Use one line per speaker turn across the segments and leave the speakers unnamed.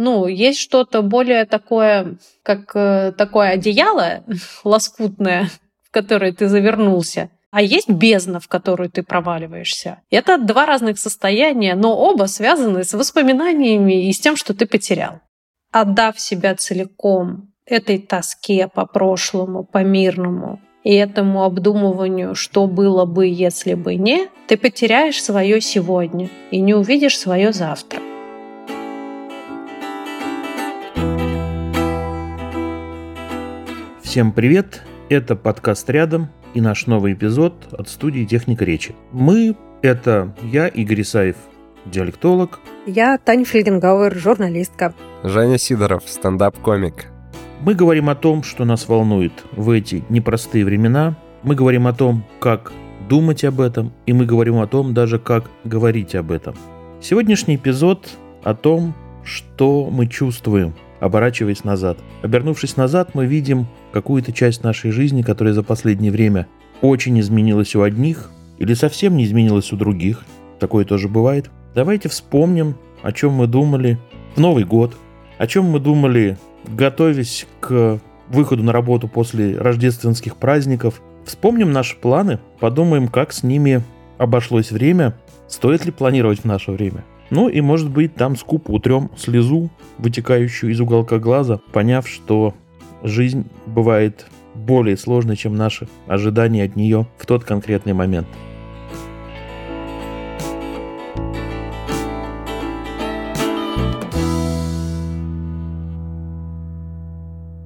ну, есть что-то более такое, как э, такое одеяло лоскутное, в которое ты завернулся, а есть бездна, в которую ты проваливаешься. Это два разных состояния, но оба связаны с воспоминаниями и с тем, что ты потерял. Отдав себя целиком этой тоске по прошлому, по мирному, и этому обдумыванию, что было бы, если бы не, ты потеряешь свое сегодня и не увидишь свое завтра.
Всем привет! Это подкаст «Рядом» и наш новый эпизод от студии «Техника речи». Мы — это я, Игорь Исаев, диалектолог.
Я Таня Фельгенгауэр, журналистка.
Женя Сидоров, стендап-комик.
Мы говорим о том, что нас волнует в эти непростые времена. Мы говорим о том, как думать об этом, и мы говорим о том даже, как говорить об этом. Сегодняшний эпизод о том, что мы чувствуем – оборачиваясь назад. Обернувшись назад, мы видим какую-то часть нашей жизни, которая за последнее время очень изменилась у одних или совсем не изменилась у других. Такое тоже бывает. Давайте вспомним, о чем мы думали в Новый год, о чем мы думали, готовясь к выходу на работу после рождественских праздников. Вспомним наши планы, подумаем, как с ними обошлось время, стоит ли планировать в наше время. Ну и, может быть, там скупо утрем слезу, вытекающую из уголка глаза, поняв, что жизнь бывает более сложной, чем наши ожидания от нее в тот конкретный момент.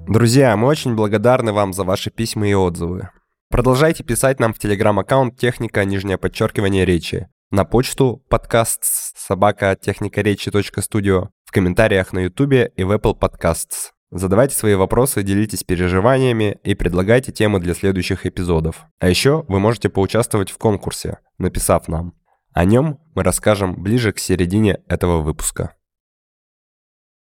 Друзья, мы очень благодарны вам за ваши письма и отзывы. Продолжайте писать нам в телеграм-аккаунт «Техника, нижнее подчеркивание речи» на почту подкаст собака техникаречи.студио, в комментариях на ютубе и в Apple Podcasts. Задавайте свои вопросы, делитесь переживаниями и предлагайте темы для следующих эпизодов. А еще вы можете поучаствовать в конкурсе, написав нам. О нем мы расскажем ближе к середине этого выпуска.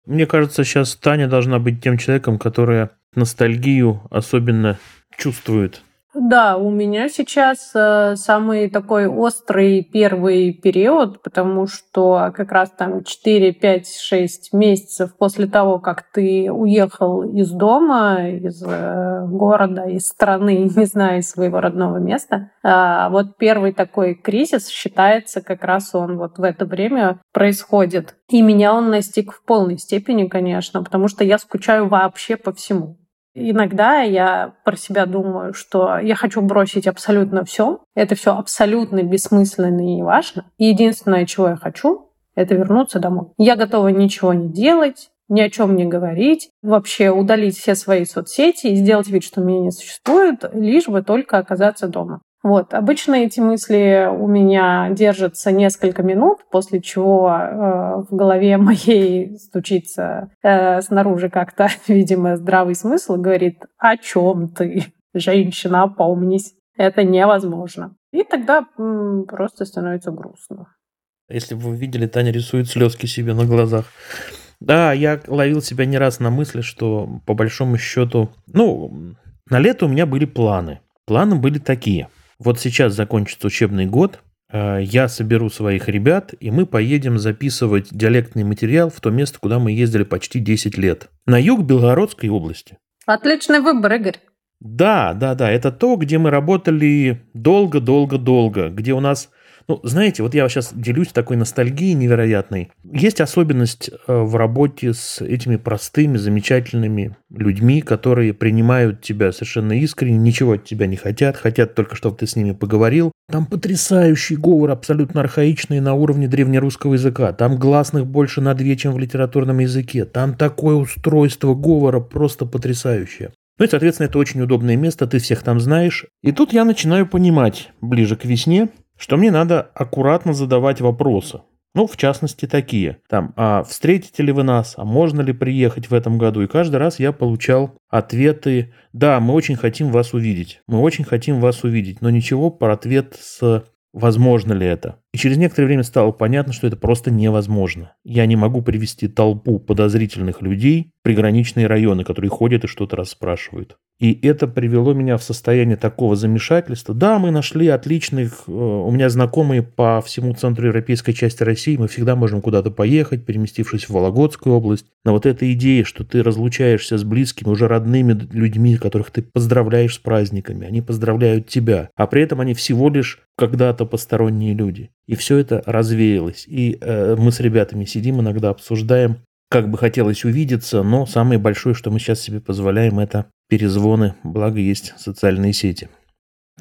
Мне кажется, сейчас Таня должна быть тем человеком, который ностальгию особенно чувствует.
Да, у меня сейчас э, самый такой острый первый период, потому что как раз там 4, 5, 6 месяцев после того, как ты уехал из дома, из э, города, из страны, не знаю, из своего родного места, э, вот первый такой кризис считается как раз он вот в это время происходит. И меня он настиг в полной степени, конечно, потому что я скучаю вообще по всему. Иногда я про себя думаю, что я хочу бросить абсолютно все. Это все абсолютно бессмысленно и неважно. И единственное, чего я хочу, это вернуться домой. Я готова ничего не делать, ни о чем не говорить, вообще удалить все свои соцсети и сделать вид, что меня не существует, лишь бы только оказаться дома. Вот. Обычно эти мысли у меня держатся несколько минут, после чего э, в голове моей стучится э, снаружи как-то, видимо, здравый смысл и говорит, о чем ты, женщина, опомнись, это невозможно. И тогда м, просто становится грустно.
Если бы вы видели, Таня рисует слезки себе на глазах. Да, я ловил себя не раз на мысли, что по большому счету, ну, на лето у меня были планы. Планы были такие – вот сейчас закончится учебный год, э, я соберу своих ребят, и мы поедем записывать диалектный материал в то место, куда мы ездили почти 10 лет. На юг Белгородской области.
Отличный выбор, Игорь.
Да, да, да, это то, где мы работали долго-долго-долго, где у нас ну, знаете, вот я сейчас делюсь такой ностальгией невероятной. Есть особенность э, в работе с этими простыми, замечательными людьми, которые принимают тебя совершенно искренне, ничего от тебя не хотят, хотят только, чтобы ты с ними поговорил. Там потрясающий говор, абсолютно архаичный на уровне древнерусского языка. Там гласных больше на две, чем в литературном языке. Там такое устройство говора просто потрясающее. Ну и, соответственно, это очень удобное место, ты всех там знаешь. И тут я начинаю понимать ближе к весне, что мне надо аккуратно задавать вопросы. Ну, в частности, такие. Там, а встретите ли вы нас, а можно ли приехать в этом году? И каждый раз я получал ответы, да, мы очень хотим вас увидеть, мы очень хотим вас увидеть, но ничего про ответ с возможно ли это. И через некоторое время стало понятно, что это просто невозможно. Я не могу привести толпу подозрительных людей в приграничные районы, которые ходят и что-то расспрашивают. И это привело меня в состояние такого замешательства. Да, мы нашли отличных, э, у меня знакомые по всему центру европейской части России, мы всегда можем куда-то поехать, переместившись в Вологодскую область. Но вот эта идея, что ты разлучаешься с близкими, уже родными людьми, которых ты поздравляешь с праздниками, они поздравляют тебя, а при этом они всего лишь когда-то посторонние люди. И все это развеялось. И э, мы с ребятами сидим иногда, обсуждаем, как бы хотелось увидеться, но самое большое, что мы сейчас себе позволяем, это перезвоны, благо есть социальные сети.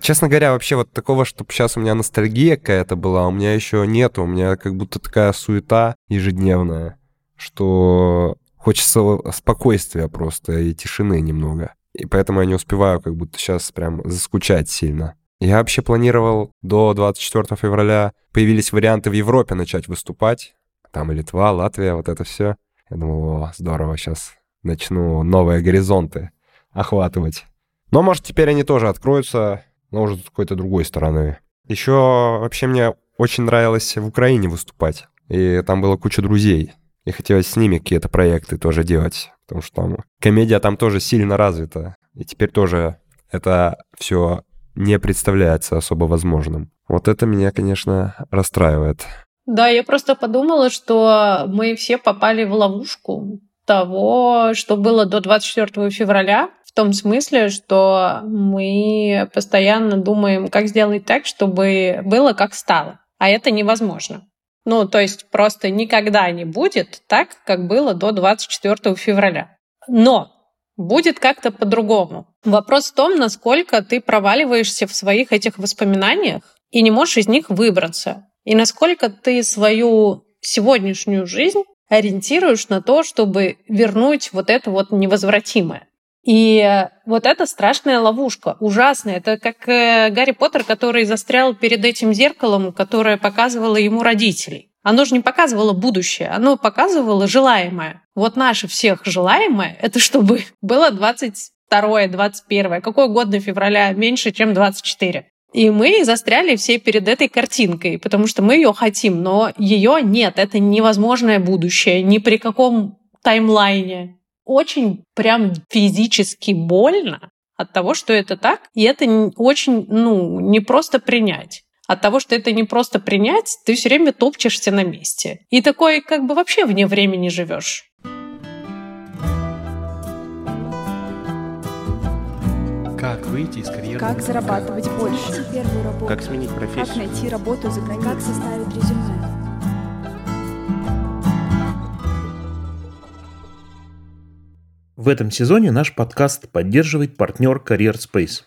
Честно говоря, вообще вот такого, чтобы сейчас у меня ностальгия какая-то была, у меня еще нету. У меня как будто такая суета ежедневная, что хочется спокойствия просто и тишины немного. И поэтому я не успеваю как будто сейчас прям заскучать сильно. Я вообще планировал до 24 февраля появились варианты в Европе начать выступать. Там Литва, Латвия, вот это все. Я думал, о, здорово, сейчас начну новые горизонты охватывать. Но, может, теперь они тоже откроются, но уже с какой-то другой стороны. Еще вообще мне очень нравилось в Украине выступать. И там было куча друзей. И хотелось с ними какие-то проекты тоже делать. Потому что там комедия там тоже сильно развита. И теперь тоже это все не представляется особо возможным. Вот это меня, конечно, расстраивает.
Да, я просто подумала, что мы все попали в ловушку того, что было до 24 февраля, в том смысле, что мы постоянно думаем, как сделать так, чтобы было как стало. А это невозможно. Ну, то есть просто никогда не будет так, как было до 24 февраля. Но будет как-то по-другому. Вопрос в том, насколько ты проваливаешься в своих этих воспоминаниях и не можешь из них выбраться. И насколько ты свою сегодняшнюю жизнь ориентируешь на то, чтобы вернуть вот это вот невозвратимое. И вот это страшная ловушка, ужасная. Это как э, Гарри Поттер, который застрял перед этим зеркалом, которое показывало ему родителей. Оно же не показывало будущее, оно показывало желаемое. Вот наше всех желаемое, это чтобы было 22 21 какое угодно февраля, меньше, чем 24. И мы застряли все перед этой картинкой, потому что мы ее хотим, но ее нет. Это невозможное будущее ни при каком таймлайне. Очень прям физически больно от того, что это так, и это очень, ну, не просто принять. От того, что это не просто принять, ты все время топчешься на месте. И такой как бы вообще вне времени живешь.
Как выйти из карьеры?
Как зарабатывать больше?
Первую работу. Как сменить профессию?
Как найти работу за границей? Как составить резюме?
В этом сезоне наш подкаст поддерживает партнер Career Space.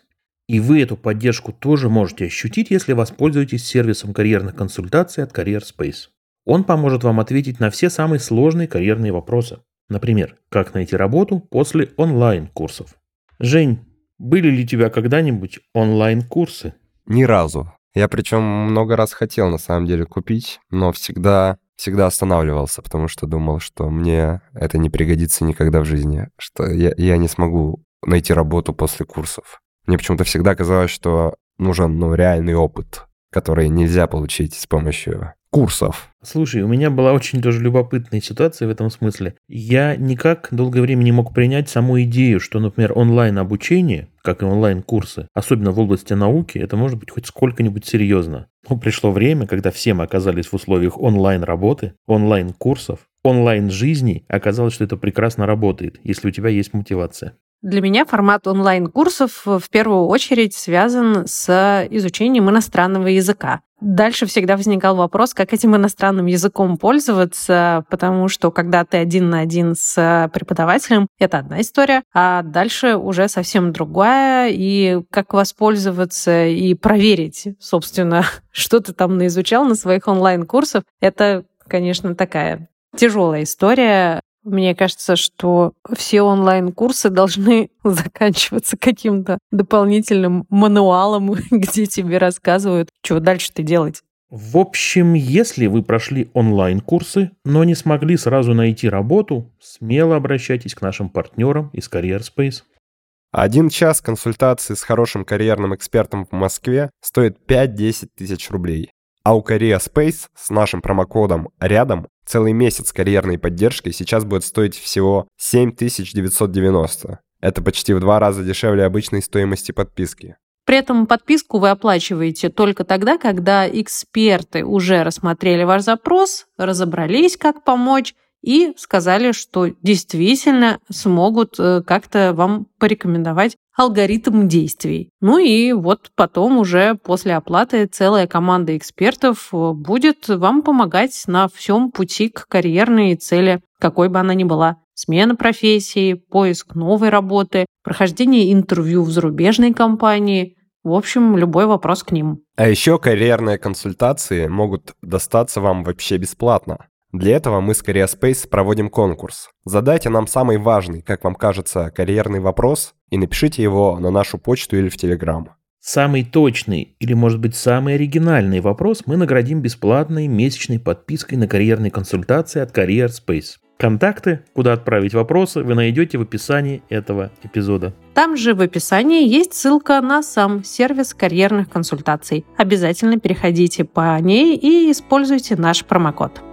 И вы эту поддержку тоже можете ощутить, если воспользуетесь сервисом карьерных консультаций от Career Space. Он поможет вам ответить на все самые сложные карьерные вопросы. Например, как найти работу после онлайн-курсов. Жень, были ли у тебя когда-нибудь онлайн-курсы?
Ни разу. Я причем много раз хотел на самом деле купить, но всегда, всегда останавливался, потому что думал, что мне это не пригодится никогда в жизни, что я, я не смогу найти работу после курсов. Мне почему-то всегда казалось, что нужен ну, реальный опыт, который нельзя получить с помощью курсов.
Слушай, у меня была очень тоже любопытная ситуация в этом смысле. Я никак долгое время не мог принять саму идею, что, например, онлайн-обучение, как и онлайн-курсы, особенно в области науки, это может быть хоть сколько-нибудь серьезно. Но пришло время, когда все мы оказались в условиях онлайн-работы, онлайн-курсов, онлайн-жизни, оказалось, что это прекрасно работает, если у тебя есть мотивация.
Для меня формат онлайн-курсов в первую очередь связан с изучением иностранного языка. Дальше всегда возникал вопрос, как этим иностранным языком пользоваться, потому что когда ты один на один с преподавателем, это одна история, а дальше уже совсем другая, и как воспользоваться и проверить, собственно, что ты там наизучал на своих онлайн-курсах, это, конечно, такая тяжелая история. Мне кажется, что все онлайн-курсы должны заканчиваться каким-то дополнительным мануалом, где тебе рассказывают, что дальше-то делать.
В общем, если вы прошли онлайн-курсы, но не смогли сразу найти работу, смело обращайтесь к нашим партнерам из Career Space.
Один час консультации с хорошим карьерным экспертом в Москве стоит 5-10 тысяч рублей. А у Career Space с нашим промокодом «Рядом» целый месяц карьерной поддержки сейчас будет стоить всего 7990. Это почти в два раза дешевле обычной стоимости подписки.
При этом подписку вы оплачиваете только тогда, когда эксперты уже рассмотрели ваш запрос, разобрались, как помочь, и сказали, что действительно смогут э, как-то вам порекомендовать алгоритм действий. Ну и вот потом уже после оплаты целая команда экспертов э, будет вам помогать на всем пути к карьерной цели, какой бы она ни была. Смена профессии, поиск новой работы, прохождение интервью в зарубежной компании, в общем, любой вопрос к ним.
А еще карьерные консультации могут достаться вам вообще бесплатно. Для этого мы с CareerSpace проводим конкурс. Задайте нам самый важный, как вам кажется, карьерный вопрос и напишите его на нашу почту или в Телеграм.
Самый точный или, может быть, самый оригинальный вопрос мы наградим бесплатной месячной подпиской на карьерные консультации от CareerSpace. Контакты, куда отправить вопросы, вы найдете в описании этого эпизода.
Там же в описании есть ссылка на сам сервис карьерных консультаций. Обязательно переходите по ней и используйте наш промокод.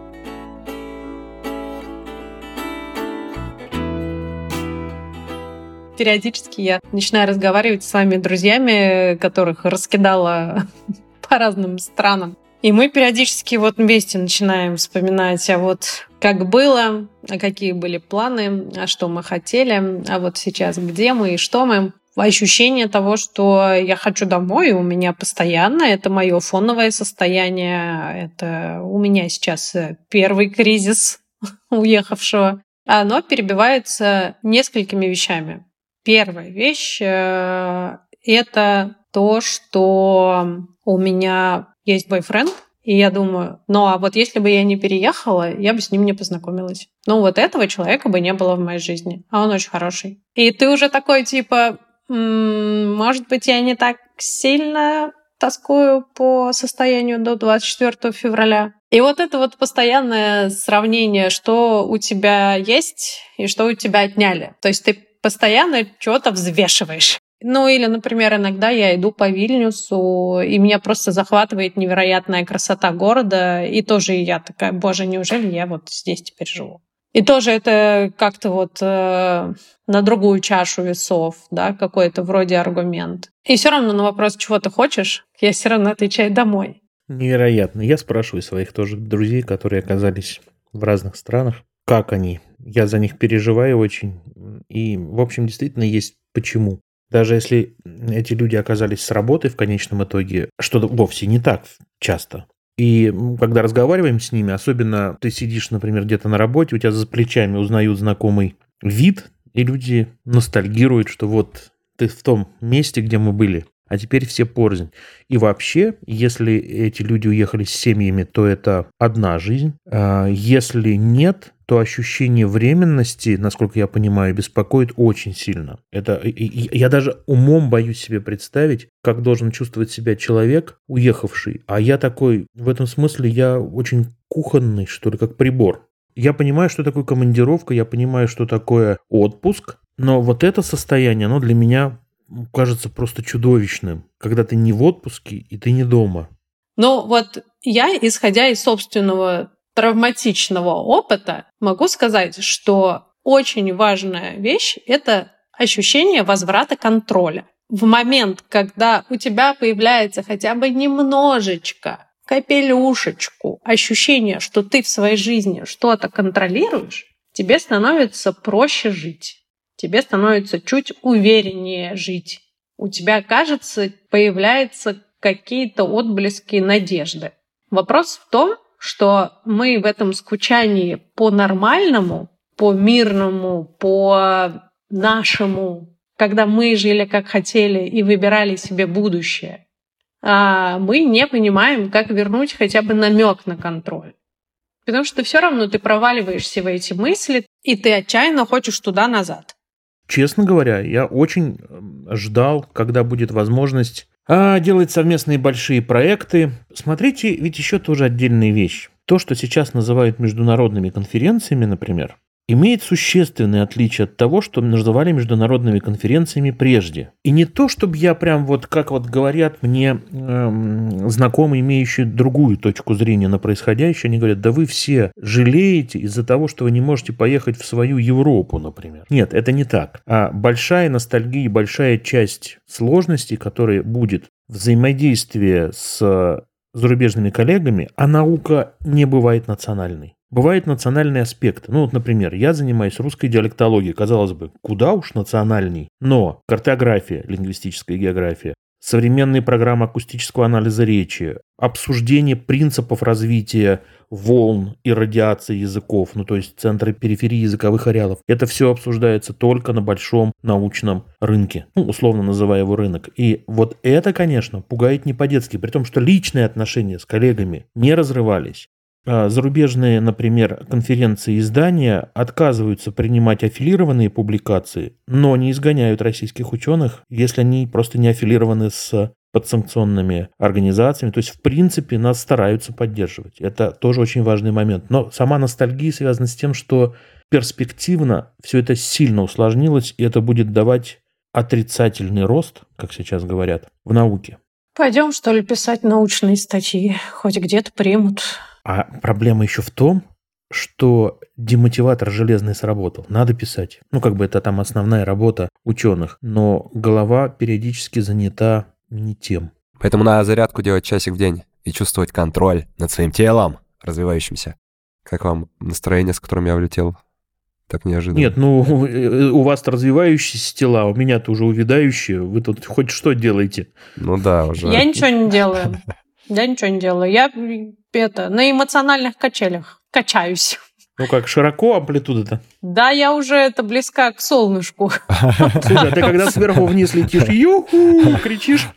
Периодически я начинаю разговаривать с вами друзьями, которых раскидала по разным странам. И мы периодически вот вместе начинаем вспоминать, а вот как было, а какие были планы, а что мы хотели, а вот сейчас где мы и что мы. Ощущение того, что я хочу домой, у меня постоянно, это мое фоновое состояние, это у меня сейчас первый кризис уехавшего. Оно перебивается несколькими вещами. Первая вещь э, это то, что у меня есть бойфренд, и я думаю, ну а вот если бы я не переехала, я бы с ним не познакомилась. Ну вот этого человека бы не было в моей жизни. А он очень хороший. И ты уже такой типа, м-м, может быть, я не так сильно тоскую по состоянию до 24 февраля. И вот это вот постоянное сравнение, что у тебя есть и что у тебя отняли. То есть ты постоянно что-то взвешиваешь. Ну или, например, иногда я иду по Вильнюсу, и меня просто захватывает невероятная красота города, и тоже я такая, боже, неужели я вот здесь теперь живу? И тоже это как-то вот э, на другую чашу весов, да, какой-то вроде аргумент. И все равно на вопрос, чего ты хочешь, я все равно отвечаю домой.
Невероятно. Я спрашиваю своих тоже друзей, которые оказались в разных странах, как они. Я за них переживаю очень. И, в общем, действительно есть почему. Даже если эти люди оказались с работы в конечном итоге, что вовсе не так часто. И когда разговариваем с ними, особенно ты сидишь, например, где-то на работе, у тебя за плечами узнают знакомый вид, и люди ностальгируют, что вот ты в том месте, где мы были, а теперь все порознь. И вообще, если эти люди уехали с семьями, то это одна жизнь. А если нет, то ощущение временности, насколько я понимаю, беспокоит очень сильно. Это я даже умом боюсь себе представить, как должен чувствовать себя человек, уехавший. А я такой, в этом смысле, я очень кухонный, что ли, как прибор. Я понимаю, что такое командировка, я понимаю, что такое отпуск, но вот это состояние, оно для меня кажется просто чудовищным, когда ты не в отпуске и ты не дома.
Ну вот я, исходя из собственного травматичного опыта могу сказать, что очень важная вещь — это ощущение возврата контроля. В момент, когда у тебя появляется хотя бы немножечко, капелюшечку ощущение, что ты в своей жизни что-то контролируешь, тебе становится проще жить. Тебе становится чуть увереннее жить. У тебя, кажется, появляются какие-то отблески надежды. Вопрос в том, что мы в этом скучании по нормальному, по мирному, по нашему, когда мы жили как хотели и выбирали себе будущее, а мы не понимаем, как вернуть хотя бы намек на контроль. Потому что все равно ты проваливаешься в эти мысли, и ты отчаянно хочешь туда назад.
Честно говоря, я очень ждал, когда будет возможность а делать совместные большие проекты. Смотрите, ведь еще тоже отдельная вещь. То, что сейчас называют международными конференциями, например, имеет существенное отличие от того, что называли международными конференциями прежде. И не то, чтобы я прям вот, как вот говорят мне эм, знакомые, имеющие другую точку зрения на происходящее, они говорят, да вы все жалеете из-за того, что вы не можете поехать в свою Европу, например. Нет, это не так. А большая ностальгия, большая часть сложностей, которая будет взаимодействие с зарубежными коллегами, а наука не бывает национальной. Бывают национальные аспекты. Ну вот, например, я занимаюсь русской диалектологией. Казалось бы, куда уж национальней. Но картография, лингвистическая география, современные программы акустического анализа речи, обсуждение принципов развития волн и радиации языков, ну то есть центры периферии языковых ареалов. Это все обсуждается только на большом научном рынке, ну, условно называя его рынок. И вот это, конечно, пугает не по-детски, при том, что личные отношения с коллегами не разрывались. А, зарубежные, например, конференции и издания отказываются принимать аффилированные публикации, но не изгоняют российских ученых, если они просто не аффилированы с подсанкционными организациями. То есть, в принципе, нас стараются поддерживать. Это тоже очень важный момент. Но сама ностальгия связана с тем, что перспективно все это сильно усложнилось, и это будет давать отрицательный рост, как сейчас говорят, в науке.
Пойдем, что ли, писать научные статьи. Хоть где-то примут.
А проблема еще в том, что демотиватор железный сработал. Надо писать. Ну, как бы это там основная работа ученых. Но голова периодически занята не тем.
Поэтому надо зарядку делать часик в день и чувствовать контроль над своим телом, развивающимся. Как вам настроение, с которым я влетел? Так неожиданно.
Нет, ну, у вас-то развивающиеся тела, у меня-то уже увядающие. Вы тут хоть что делаете?
Ну да, уже.
Я ничего не делаю. Я ничего не делаю. Я это, на эмоциональных качелях качаюсь.
Ну как, широко амплитуда-то?
Да, я уже это близка к солнышку.
Слушай, а ты когда сверху вниз летишь, юху, кричишь?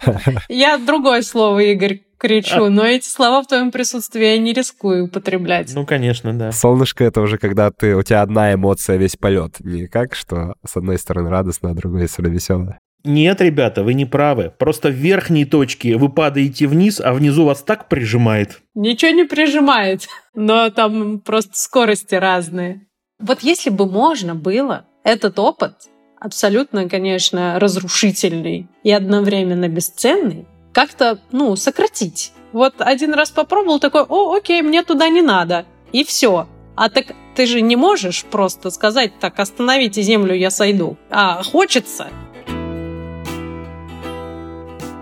Я другое слово, Игорь, кричу, но эти слова в твоем присутствии я не рискую употреблять.
Ну, конечно, да.
Солнышко — это уже когда ты, у тебя одна эмоция весь полет. Не как, что с одной стороны радостно, а с другой стороны веселая.
Нет, ребята, вы не правы. Просто в верхней точке вы падаете вниз, а внизу вас так прижимает.
Ничего не прижимает, но там просто скорости разные. Вот если бы можно было этот опыт, абсолютно, конечно, разрушительный и одновременно бесценный, как-то, ну, сократить. Вот один раз попробовал, такой, о, окей, мне туда не надо. И все. А так ты же не можешь просто сказать, так, остановите землю, я сойду. А хочется.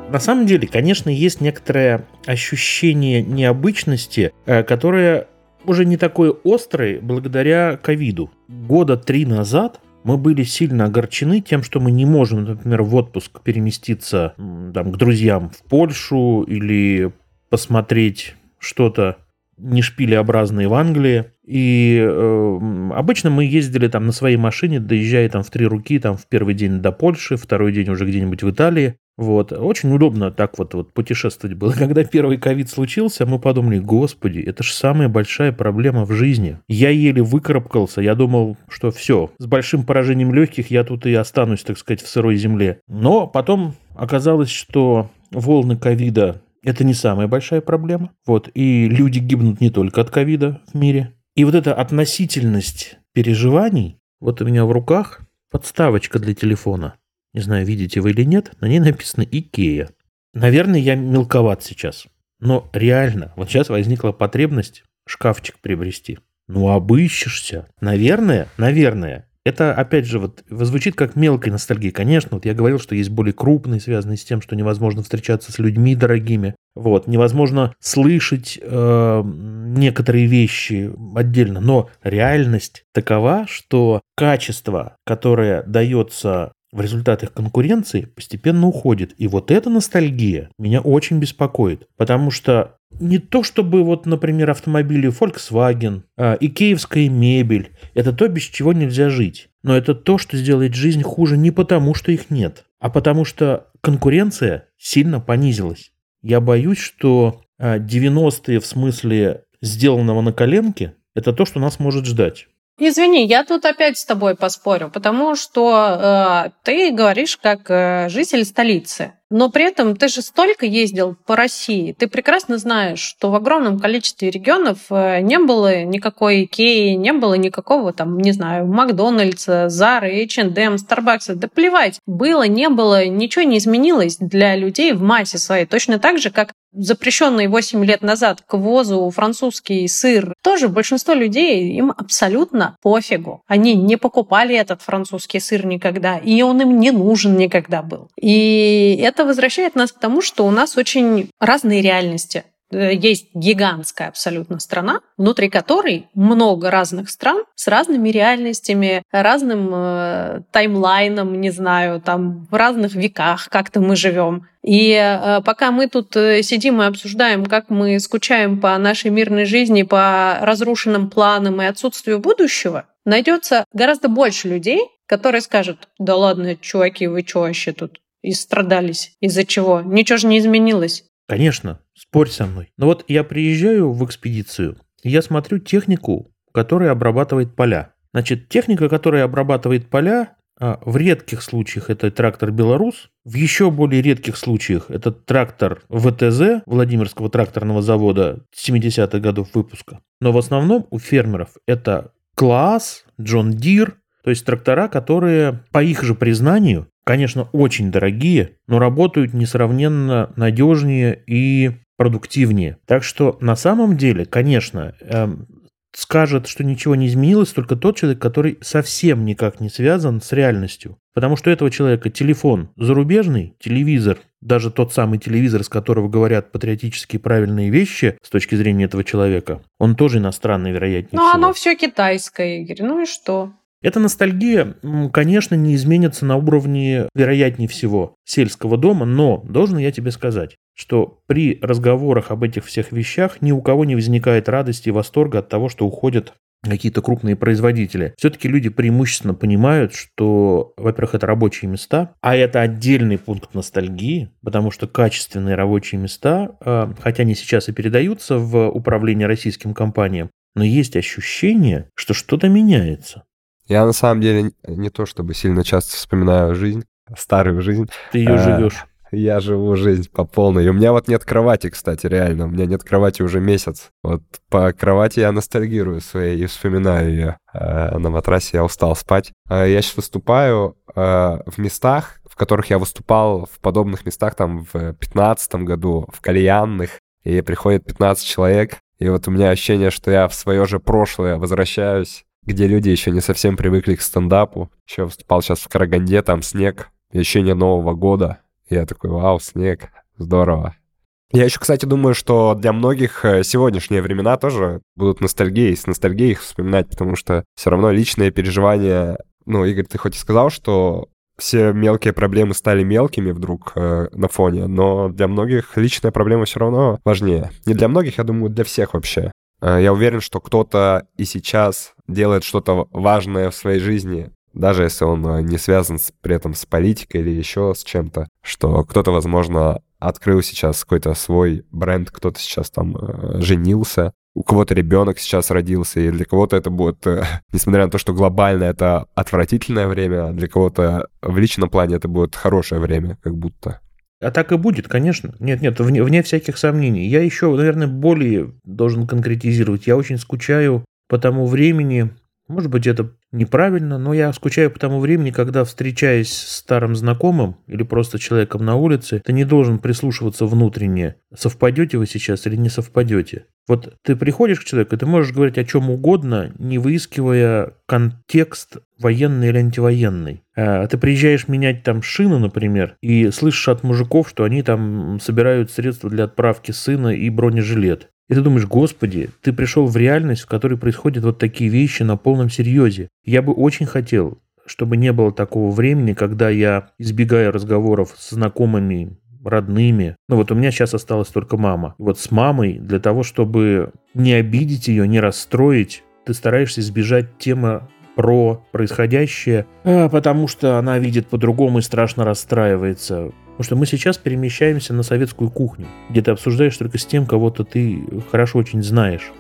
На самом деле, конечно, есть некоторое ощущение необычности, э, которое уже не такое острое благодаря ковиду. Года три назад мы были сильно огорчены тем, что мы не можем, например, в отпуск переместиться там, к друзьям в Польшу или посмотреть что-то не шпилеобразные в Англии. И э, обычно мы ездили там на своей машине, доезжая там в три руки, там в первый день до Польши, второй день уже где-нибудь в Италии. Вот. Очень удобно так вот, вот путешествовать было. Когда первый ковид случился, мы подумали, господи, это же самая большая проблема в жизни. Я еле выкарабкался, я думал, что все, с большим поражением легких я тут и останусь, так сказать, в сырой земле. Но потом оказалось, что волны ковида это не самая большая проблема. Вот. И люди гибнут не только от ковида в мире. И вот эта относительность переживаний, вот у меня в руках подставочка для телефона. Не знаю, видите вы или нет, на ней написано Икея. Наверное, я мелковат сейчас. Но реально, вот сейчас возникла потребность шкафчик приобрести. Ну, обыщешься. Наверное, наверное, это, опять же, вот звучит как мелкая ностальгия. Конечно, вот я говорил, что есть более крупные, связанные с тем, что невозможно встречаться с людьми дорогими. Вот, невозможно слышать э, некоторые вещи отдельно. Но реальность такова, что качество, которое дается в результатах конкуренции постепенно уходит. И вот эта ностальгия меня очень беспокоит. Потому что не то чтобы вот, например, автомобили Volkswagen, а, икеевская мебель, это то, без чего нельзя жить. Но это то, что сделает жизнь хуже не потому, что их нет, а потому что конкуренция сильно понизилась. Я боюсь, что 90-е а, в смысле сделанного на коленке, это то, что нас может ждать.
Извини, я тут опять с тобой поспорю, потому что э, ты говоришь как э, житель столицы. Но при этом ты же столько ездил по России. Ты прекрасно знаешь, что в огромном количестве регионов э, не было никакой Икеи, не было никакого там, не знаю, Макдональдса, Зары, H&M, Старбакса. Да плевать. Было, не было, ничего не изменилось для людей в массе своей. Точно так же, как запрещенный 8 лет назад к ввозу французский сыр, тоже большинство людей, им абсолютно пофигу. Они не покупали этот французский сыр никогда, и он им не нужен никогда был. И это возвращает нас к тому, что у нас очень разные реальности. Э, есть гигантская абсолютно страна, внутри которой много разных стран с разными реальностями, разным э, таймлайном, не знаю, там в разных веках как-то мы живем. И э, пока мы тут э, сидим и обсуждаем, как мы скучаем по нашей мирной жизни, по разрушенным планам и отсутствию будущего, найдется гораздо больше людей, которые скажут, да ладно, чуваки, вы что вообще тут и страдались? Из-за чего? Ничего же не изменилось.
Конечно, спорь со мной. Но вот я приезжаю в экспедицию, и я смотрю технику, которая обрабатывает поля. Значит, техника, которая обрабатывает поля, а, в редких случаях это трактор «Беларус», в еще более редких случаях это трактор ВТЗ Владимирского тракторного завода 70-х годов выпуска. Но в основном у фермеров это Claas, John Deere, то есть трактора, которые, по их же признанию, конечно, очень дорогие, но работают несравненно надежнее и продуктивнее. Так что на самом деле, конечно, эм, скажет, что ничего не изменилось только тот человек, который совсем никак не связан с реальностью. Потому что этого человека телефон зарубежный, телевизор, даже тот самый телевизор, с которого говорят патриотически правильные вещи с точки зрения этого человека, он тоже иностранный, вероятнее
Ну, оно все китайское, Игорь. Ну и что?
Эта ностальгия, конечно, не изменится на уровне, вероятнее всего, сельского дома, но должен я тебе сказать, что при разговорах об этих всех вещах ни у кого не возникает радости и восторга от того, что уходят какие-то крупные производители. Все-таки люди преимущественно понимают, что, во-первых, это рабочие места, а это отдельный пункт ностальгии, потому что качественные рабочие места, а, хотя они сейчас и передаются в управление российским компаниям, но есть ощущение, что что-то меняется.
Я на самом деле не то чтобы сильно часто вспоминаю жизнь, старую жизнь.
Ты ее а, живешь.
Я живу жизнь по полной. И у меня вот нет кровати, кстати, реально. У меня нет кровати уже месяц. Вот по кровати я ностальгирую своей и вспоминаю ее. А, на матрасе я устал спать. А, я сейчас выступаю в местах, в которых я выступал в подобных местах там в 15 году, в кальянных. И приходит 15 человек, и вот у меня ощущение, что я в свое же прошлое возвращаюсь где люди еще не совсем привыкли к стендапу. Еще выступал сейчас в Караганде, там снег, еще не Нового года. я такой, вау, снег, здорово. Я еще, кстати, думаю, что для многих э, сегодняшние времена тоже будут ностальгией, с ностальгией их вспоминать, потому что все равно личные переживания... Ну, Игорь, ты хоть и сказал, что все мелкие проблемы стали мелкими вдруг э, на фоне, но для многих личная проблема все равно важнее. Не для многих, я думаю, для всех вообще. Э, я уверен, что кто-то и сейчас делает что-то важное в своей жизни, даже если он э, не связан с, при этом с политикой или еще с чем-то, что кто-то, возможно, открыл сейчас какой-то свой бренд, кто-то сейчас там э, женился, у кого-то ребенок сейчас родился, и для кого-то это будет, несмотря на то, что глобально это отвратительное время, а для кого-то в личном плане это будет хорошее время, как будто.
А так и будет, конечно. Нет, нет, вне, вне всяких сомнений. Я еще, наверное, более должен конкретизировать. Я очень скучаю по тому времени, может быть, это неправильно, но я скучаю по тому времени, когда, встречаясь с старым знакомым или просто человеком на улице, ты не должен прислушиваться внутренне, совпадете вы сейчас или не совпадете. Вот ты приходишь к человеку, и ты можешь говорить о чем угодно, не выискивая контекст военный или антивоенный. А ты приезжаешь менять там шину, например, и слышишь от мужиков, что они там собирают средства для отправки сына и бронежилет. И ты думаешь, господи, ты пришел в реальность, в которой происходят вот такие вещи на полном серьезе. Я бы очень хотел, чтобы не было такого времени, когда я избегаю разговоров с знакомыми, родными. Ну вот у меня сейчас осталась только мама. Вот с мамой для того, чтобы не обидеть ее, не расстроить, ты стараешься избежать темы про происходящее, а, потому что она видит по-другому и страшно расстраивается. Потому что мы сейчас перемещаемся на советскую кухню, где ты обсуждаешь только с тем, кого-то ты хорошо очень знаешь.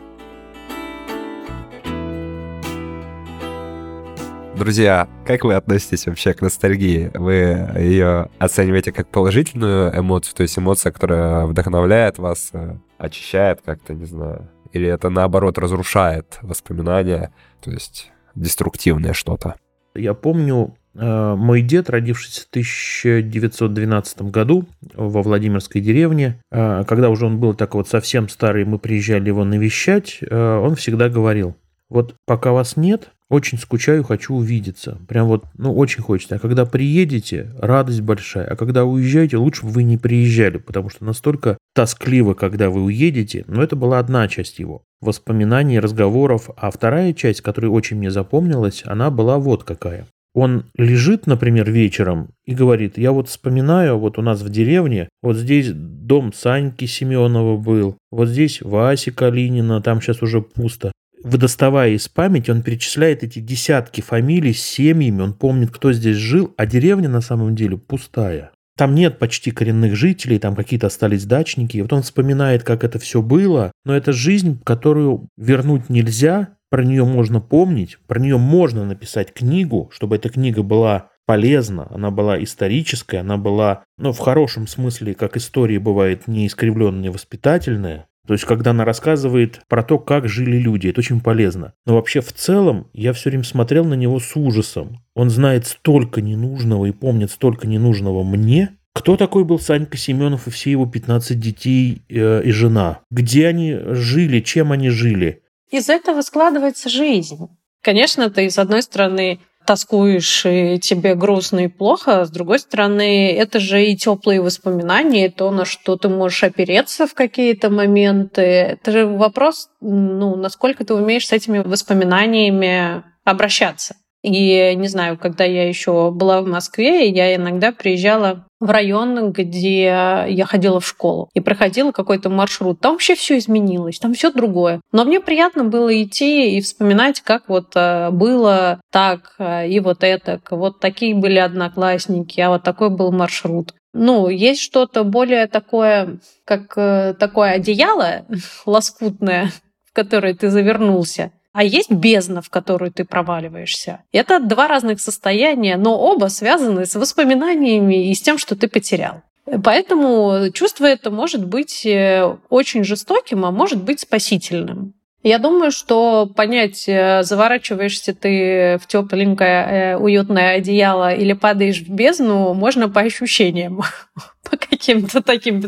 Друзья, как вы относитесь вообще к ностальгии? Вы ее оцениваете как положительную эмоцию, то есть эмоция, которая вдохновляет вас, э, очищает как-то, не знаю, или это наоборот разрушает воспоминания, то есть деструктивное что-то?
Я помню, мой дед, родившийся в 1912 году во Владимирской деревне, э, когда уже он был так вот совсем старый, мы приезжали его навещать, э, он всегда говорил, вот пока вас нет, очень скучаю, хочу увидеться. Прям вот, ну, очень хочется. А когда приедете, радость большая. А когда уезжаете, лучше бы вы не приезжали, потому что настолько тоскливо, когда вы уедете. Но это была одна часть его воспоминаний, разговоров. А вторая часть, которая очень мне запомнилась, она была вот какая. Он лежит, например, вечером и говорит, я вот вспоминаю, вот у нас в деревне, вот здесь дом Саньки Семенова был, вот здесь Васи Калинина, там сейчас уже пусто выдоставая из памяти, он перечисляет эти десятки фамилий с семьями, он помнит, кто здесь жил, а деревня на самом деле пустая. Там нет почти коренных жителей, там какие-то остались дачники. И вот он вспоминает, как это все было, но это жизнь, которую вернуть нельзя, про нее можно помнить, про нее можно написать книгу, чтобы эта книга была полезна, она была историческая, она была, ну, в хорошем смысле, как история бывает, не искривленная, воспитательная. То есть, когда она рассказывает про то, как жили люди, это очень полезно. Но вообще в целом я все время смотрел на него с ужасом. Он знает столько ненужного и помнит столько ненужного мне. Кто такой был Санька Семенов и все его 15 детей э, и жена? Где они жили, чем они жили?
Из этого складывается жизнь. Конечно, ты, с одной стороны, тоскуешь, и тебе грустно и плохо. С другой стороны, это же и теплые воспоминания, и то, на что ты можешь опереться в какие-то моменты. Это же вопрос, ну, насколько ты умеешь с этими воспоминаниями обращаться. И не знаю, когда я еще была в Москве, я иногда приезжала в район, где я ходила в школу и проходила какой-то маршрут. Там вообще все изменилось, там все другое. Но мне приятно было идти и вспоминать, как вот э, было так э, и вот это, вот такие были одноклассники, а вот такой был маршрут. Ну, есть что-то более такое, как э, такое одеяло лоскутное, в которое ты завернулся а есть бездна, в которую ты проваливаешься. Это два разных состояния, но оба связаны с воспоминаниями и с тем, что ты потерял. Поэтому чувство это может быть э, очень жестоким, а может быть спасительным. Я думаю, что понять, э, заворачиваешься ты в тепленькое, э, уютное одеяло или падаешь в бездну, можно по ощущениям, по каким-то таким,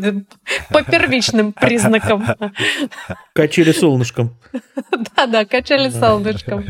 по первичным признакам.
Качели солнышком.
Да-да, качели солнышком.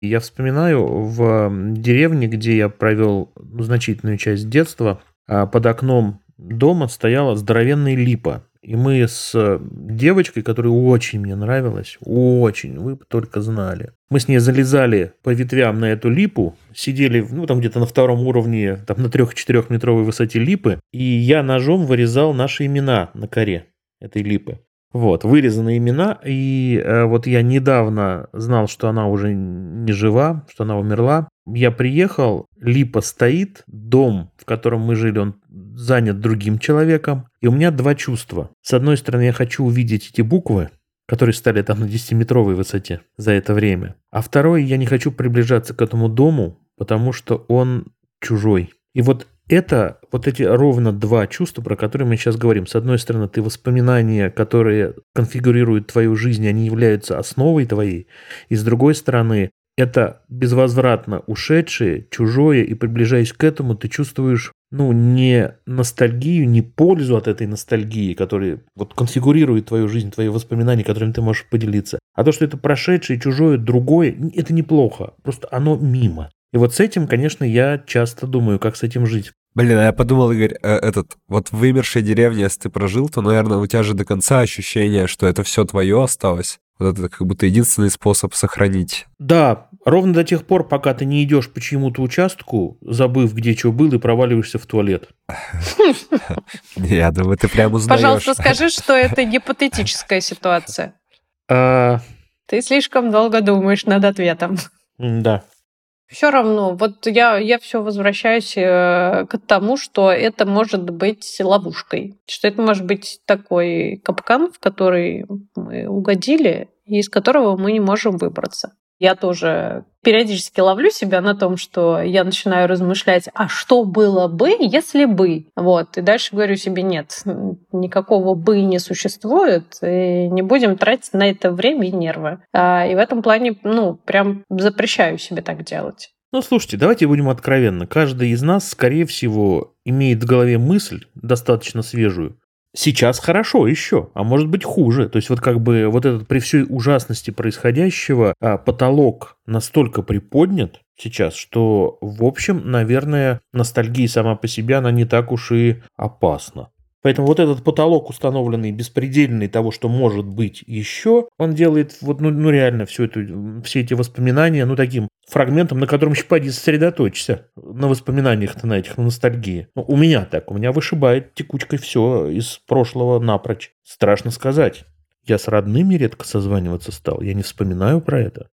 Я вспоминаю в деревне, где я провел значительную часть детства, а под окном дома стояла здоровенная липа. И мы с девочкой, которая очень мне нравилась, очень, вы бы только знали. Мы с ней залезали по ветвям на эту липу, сидели, ну, там где-то на втором уровне, там на трех-четырех метровой высоте липы, и я ножом вырезал наши имена на коре этой липы. Вот, вырезаны имена, и э, вот я недавно знал, что она уже не жива, что она умерла. Я приехал, липа стоит, дом, в котором мы жили, он занят другим человеком, и у меня два чувства. С одной стороны, я хочу увидеть эти буквы, которые стали там на 10-метровой высоте за это время. А второе, я не хочу приближаться к этому дому, потому что он чужой. И вот это вот эти ровно два чувства, про которые мы сейчас говорим. С одной стороны, ты воспоминания, которые конфигурируют твою жизнь, они являются основой твоей. И с другой стороны, это безвозвратно ушедшее, чужое, и приближаясь к этому, ты чувствуешь, ну, не ностальгию, не пользу от этой ностальгии, которая вот конфигурирует твою жизнь, твои воспоминания, которыми ты можешь поделиться. А то, что это прошедшее, чужое, другое, это неплохо. Просто оно мимо. И вот с этим, конечно, я часто думаю, как с этим жить.
Блин, а я подумал, Игорь, э, этот, вот в вымершей деревне, если ты прожил, то, наверное, у тебя же до конца ощущение, что это все твое осталось. Вот это как будто единственный способ сохранить.
Да, ровно до тех пор, пока ты не идешь по чьему-то участку, забыв, где что было, и проваливаешься в туалет.
Я думаю, ты прям узнаешь.
Пожалуйста, скажи, что это гипотетическая ситуация.
А,
Ты слишком долго думаешь над ответом.
Да.
Все равно, вот я, я все возвращаюсь э, к тому, что это может быть ловушкой, что это может быть такой капкан, в который мы угодили, и из которого мы не можем выбраться. Я тоже периодически ловлю себя на том, что я начинаю размышлять, а что было бы, если бы? Вот. И дальше говорю себе, нет, никакого бы не существует, и не будем тратить на это время и нервы. А, и в этом плане, ну, прям запрещаю себе так делать.
Ну, слушайте, давайте будем откровенны. Каждый из нас, скорее всего, имеет в голове мысль, достаточно свежую, сейчас хорошо еще, а может быть хуже. То есть вот как бы вот этот при всей ужасности происходящего а, потолок настолько приподнят сейчас, что в общем, наверное, ностальгия сама по себе, она не так уж и опасна. Поэтому вот этот потолок, установленный беспредельный того, что может быть еще, он делает вот, ну, ну реально все, это, все эти воспоминания, ну, таким фрагментом, на котором еще поди сосредоточься. На воспоминаниях-то на этих, на ностальгии. Ну, у меня так, у меня вышибает текучкой все из прошлого напрочь. Страшно сказать. Я с родными редко созваниваться стал, я не вспоминаю про это.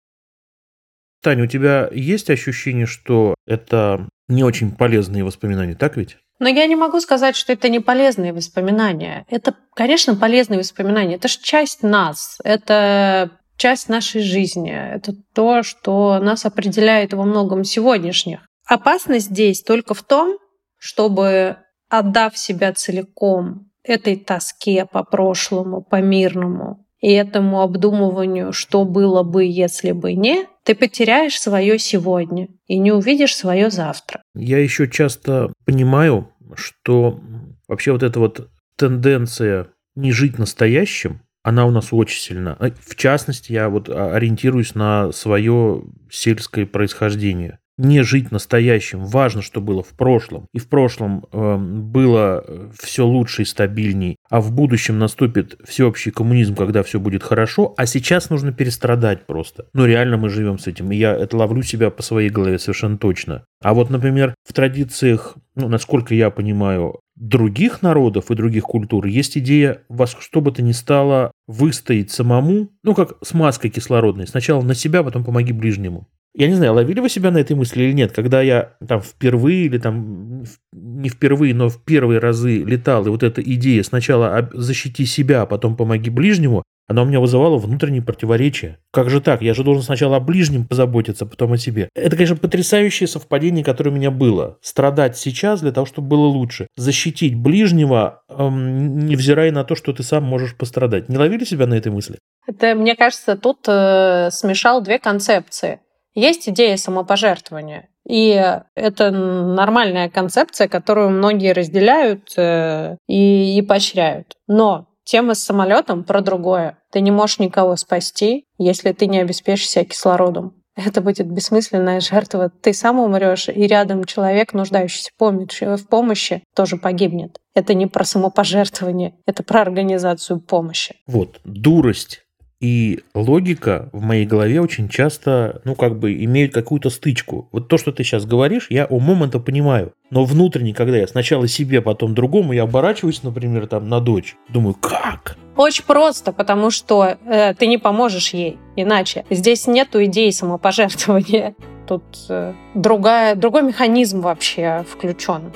Таня, у тебя есть ощущение, что это не очень полезные воспоминания, так ведь?
Но я не могу сказать, что это не полезные воспоминания. Это, конечно, полезные воспоминания. Это же часть нас. Это часть нашей жизни. Это то, что нас определяет во многом сегодняшних. Опасность здесь только в том, чтобы, отдав себя целиком этой тоске по прошлому, по мирному, и этому обдумыванию, что было бы, если бы не, ты потеряешь свое сегодня и не увидишь свое завтра.
Я еще часто понимаю, что вообще вот эта вот тенденция не жить настоящим, она у нас очень сильна. В частности, я вот ориентируюсь на свое сельское происхождение не жить настоящим. Важно, что было в прошлом. И в прошлом э, было все лучше и стабильней, а в будущем наступит всеобщий коммунизм, когда все будет хорошо, а сейчас нужно перестрадать просто. Ну, реально мы живем с этим. И я это ловлю себя по своей голове совершенно точно. А вот, например, в традициях, ну, насколько я понимаю, других народов и других культур есть идея во что бы то ни стало выстоять самому, ну, как с маской кислородной. Сначала на себя, потом помоги ближнему. Я не знаю, ловили вы себя на этой мысли или нет, когда я там впервые или там не впервые, но в первые разы летал, и вот эта идея сначала защити себя, а потом помоги ближнему, она у меня вызывала внутренние противоречия. Как же так? Я же должен сначала о ближнем позаботиться, потом о себе. Это, конечно, потрясающее совпадение, которое у меня было. Страдать сейчас для того, чтобы было лучше. Защитить ближнего, эм, невзирая на то, что ты сам можешь пострадать. Не ловили себя на этой мысли?
Это, мне кажется, тут э, смешал две концепции. Есть идея самопожертвования. И это нормальная концепция, которую многие разделяют э, и, и поощряют. Но тема с самолетом про другое. Ты не можешь никого спасти, если ты не обеспечишь себя кислородом. Это будет бессмысленная жертва. Ты сам умрешь, и рядом человек, нуждающийся помощи, в помощи, тоже погибнет. Это не про самопожертвование, это про организацию помощи.
Вот, дурость и логика в моей голове очень часто, ну, как бы имеют какую-то стычку. Вот то, что ты сейчас говоришь, я умом это понимаю. Но внутренне, когда я сначала себе, потом другому, я оборачиваюсь, например, там на дочь, думаю, как?
Очень просто, потому что э, ты не поможешь ей иначе. Здесь нету идеи самопожертвования. Тут э, другая, другой механизм вообще включен.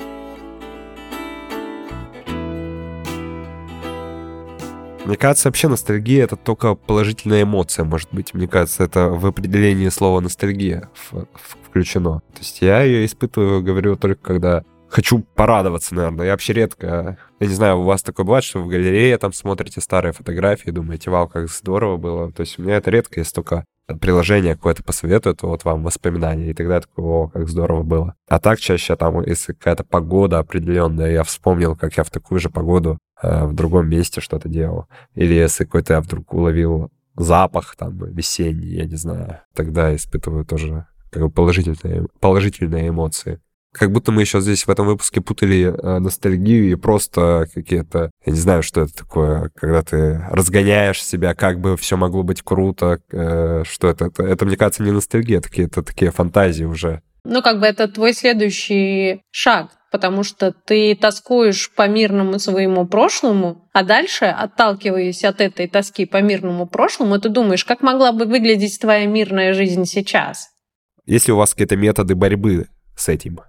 Мне кажется, вообще ностальгия — это только положительная эмоция, может быть. Мне кажется, это в определении слова ностальгия включено. То есть я ее испытываю, говорю, только когда хочу порадоваться, наверное. Я вообще редко... Я не знаю, у вас такое бывает, что в галерее там смотрите старые фотографии, думаете, вау, как здорово было. То есть у меня это редко, если только приложение какое-то посоветует, вот вам воспоминания, и тогда я такой, о, как здорово было. А так чаще там, если какая-то погода определенная, я вспомнил, как я в такую же погоду в другом месте что-то делал. Или если какой-то я вдруг уловил запах там весенний, я не знаю, тогда испытываю тоже как бы положительные, положительные эмоции. Как будто мы еще здесь в этом выпуске путали э, ностальгию и просто какие-то... Я не знаю, что это такое, когда ты разгоняешь себя, как бы все могло быть круто, э, что это, это. Это, мне кажется, не ностальгия, это такие фантазии уже.
Ну, как бы это твой следующий шаг, потому что ты тоскуешь по мирному своему прошлому, а дальше, отталкиваясь от этой тоски по мирному прошлому, ты думаешь, как могла бы выглядеть твоя мирная жизнь сейчас?
Есть ли у вас какие-то методы борьбы с этим?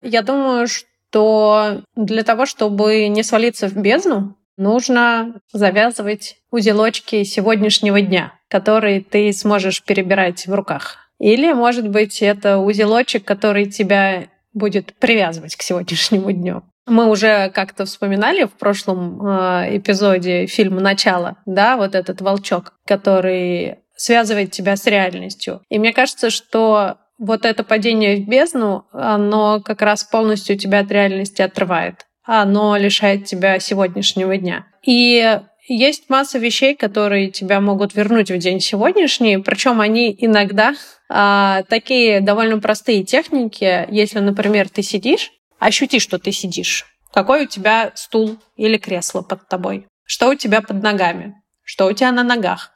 Я думаю, что для того, чтобы не свалиться в бездну, нужно завязывать узелочки сегодняшнего дня, которые ты сможешь перебирать в руках. Или, может быть, это узелочек, который тебя будет привязывать к сегодняшнему дню. Мы уже как-то вспоминали в прошлом э, эпизоде фильма «Начало», да, вот этот волчок, который связывает тебя с реальностью. И мне кажется, что вот это падение в бездну, оно как раз полностью тебя от реальности отрывает. Оно лишает тебя сегодняшнего дня. И есть масса вещей, которые тебя могут вернуть в день сегодняшний, причем они иногда а, такие довольно простые техники. Если, например, ты сидишь, ощути, что ты сидишь. Какой у тебя стул или кресло под тобой? Что у тебя под ногами? Что у тебя на ногах?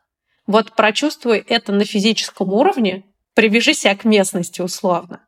Вот прочувствуй это на физическом уровне, привяжи себя к местности условно.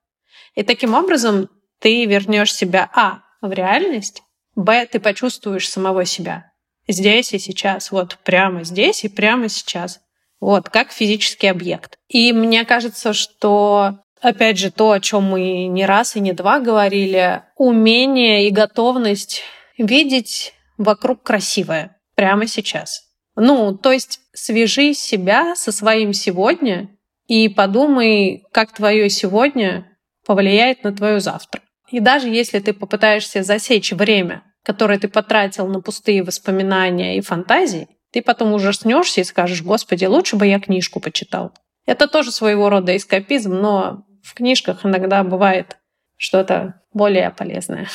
И таким образом ты вернешь себя, а, в реальность, б, ты почувствуешь самого себя здесь и сейчас, вот прямо здесь и прямо сейчас. Вот, как физический объект. И мне кажется, что опять же, то, о чем мы не раз и не два говорили, умение и готовность видеть вокруг красивое прямо сейчас. Ну, то есть свяжи себя со своим сегодня и подумай, как твое сегодня повлияет на твое завтра. И даже если ты попытаешься засечь время который ты потратил на пустые воспоминания и фантазии, ты потом ужаснешься и скажешь, господи, лучше бы я книжку почитал. Это тоже своего рода эскапизм, но в книжках иногда бывает что-то более полезное.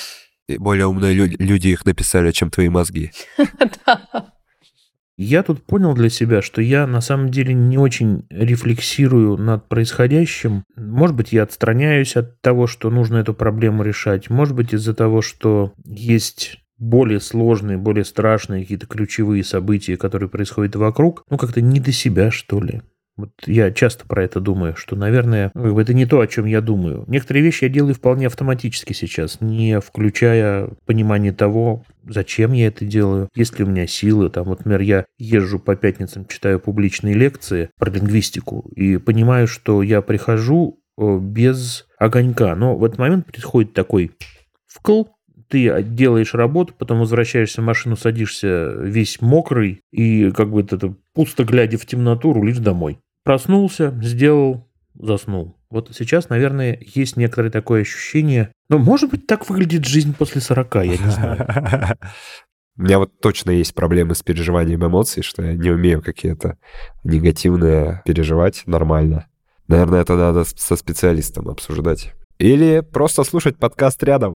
И более умные люди, люди их написали, чем твои мозги.
Да.
Я тут понял для себя, что я на самом деле не очень рефлексирую над происходящим. Может быть, я отстраняюсь от того, что нужно эту проблему решать. Может быть, из-за того, что есть более сложные, более страшные какие-то ключевые события, которые происходят вокруг, ну, как-то не до себя, что ли. Вот я часто про это думаю, что, наверное, бы это не то, о чем я думаю. Некоторые вещи я делаю вполне автоматически сейчас, не включая понимание того, зачем я это делаю, есть ли у меня силы. Там, вот, например, я езжу по пятницам, читаю публичные лекции про лингвистику и понимаю, что я прихожу э, без огонька. Но в этот момент происходит такой вкл, ты делаешь работу, потом возвращаешься в машину, садишься весь мокрый и как бы это пусто глядя в темноту рулишь домой. Проснулся, сделал, заснул. Вот сейчас, наверное, есть некоторое такое ощущение. Но, может быть, так выглядит жизнь после 40, я не знаю.
У меня вот точно есть проблемы с переживанием эмоций, что я не умею какие-то негативные переживать нормально. Наверное, это надо со специалистом обсуждать. Или просто слушать подкаст рядом.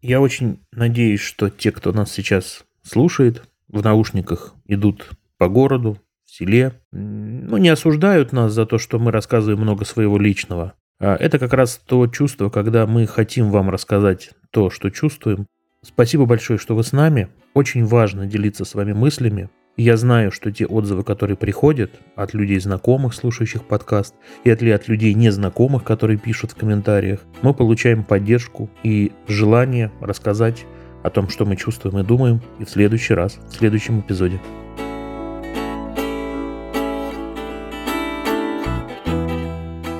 Я очень надеюсь, что те, кто нас сейчас слушает, в наушниках идут по городу, селе, ну, не осуждают нас за то, что мы рассказываем много своего личного. А это как раз то чувство, когда мы хотим вам рассказать то, что чувствуем. Спасибо большое, что вы с нами. Очень важно делиться с вами мыслями. я знаю, что те отзывы, которые приходят от людей знакомых, слушающих подкаст, и от, от людей незнакомых, которые пишут в комментариях, мы получаем поддержку и желание рассказать о том, что мы чувствуем и думаем, и в следующий раз, в следующем эпизоде.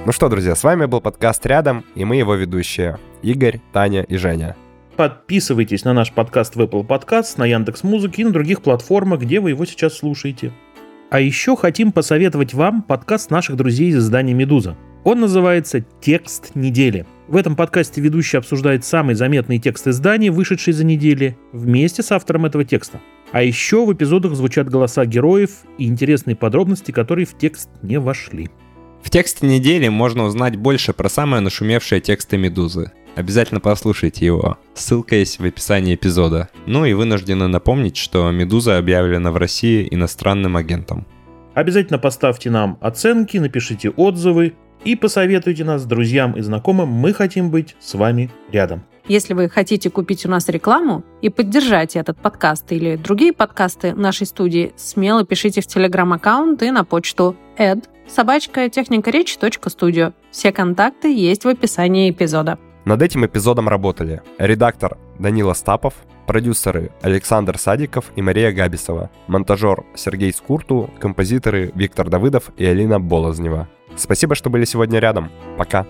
Ну что, друзья, с вами был подкаст «Рядом» и мы его ведущие Игорь, Таня и Женя.
Подписывайтесь на наш подкаст в Apple Podcasts, на Яндекс Музыке и на других платформах, где вы его сейчас слушаете. А еще хотим посоветовать вам подкаст наших друзей из издания «Медуза». Он называется «Текст недели». В этом подкасте ведущий обсуждает самый заметный текст издания, вышедший за неделю, вместе с автором этого текста. А еще в эпизодах звучат голоса героев и интересные подробности, которые в текст не вошли.
В тексте недели можно узнать больше про самые нашумевшие тексты «Медузы». Обязательно послушайте его. Ссылка есть в описании эпизода. Ну и вынуждены напомнить, что «Медуза» объявлена в России иностранным агентом.
Обязательно поставьте нам оценки, напишите отзывы и посоветуйте нас друзьям и знакомым. Мы хотим быть с вами рядом.
Если вы хотите купить у нас рекламу и поддержать этот подкаст или другие подкасты нашей студии, смело пишите в телеграм-аккаунт и на почту ed собачка техника речи студио. Все контакты есть в описании эпизода.
Над этим эпизодом работали редактор Данила Стапов, продюсеры Александр Садиков и Мария Габисова, монтажер Сергей Скурту, композиторы Виктор Давыдов и Алина Болознева. Спасибо, что были сегодня рядом. Пока.